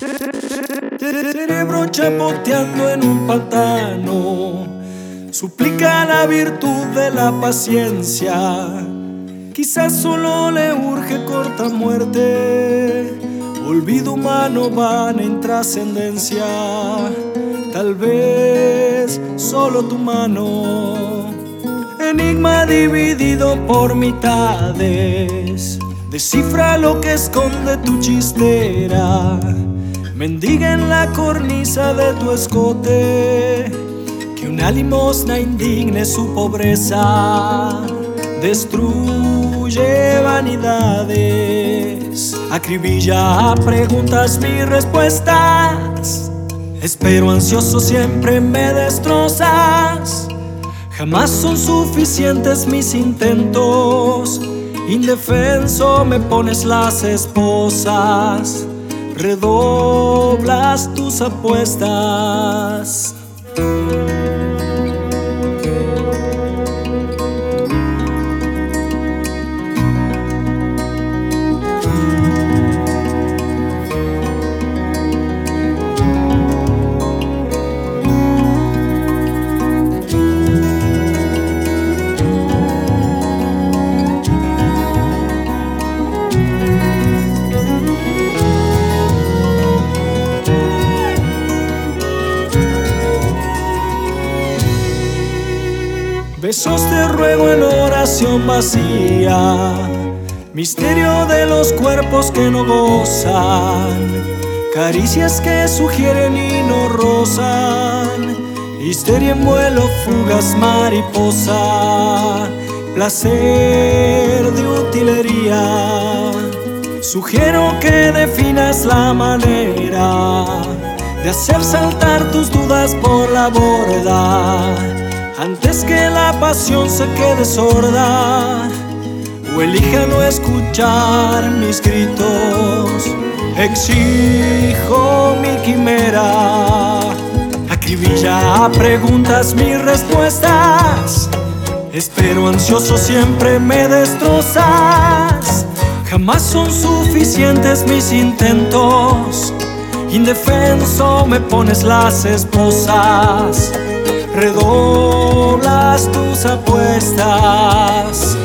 Cerebro chapoteando en un pantano, suplica la virtud de la paciencia. Quizás solo le urge corta muerte, olvido humano van en trascendencia. Tal vez solo tu mano, enigma dividido por mitades. Descifra lo que esconde tu chistera Mendiga en la cornisa de tu escote, que una limosna indigne su pobreza, destruye vanidades, acribilla preguntas mis respuestas. Espero ansioso siempre me destrozas, jamás son suficientes mis intentos, indefenso me pones las esposas redoblas tus apuestas. Besos te ruego en oración vacía, misterio de los cuerpos que no gozan, caricias que sugieren y no rozan, histeria en vuelo, fugas, mariposa, placer de utilería. Sugiero que definas la manera de hacer saltar tus dudas por la borda antes que la pasión se quede sorda o elija no escuchar mis gritos. Exijo mi quimera, acribilla preguntas mis respuestas. Espero ansioso siempre me destrozas. Jamás son suficientes mis intentos. Indefenso me pones las esposas redoblas tus apuestas.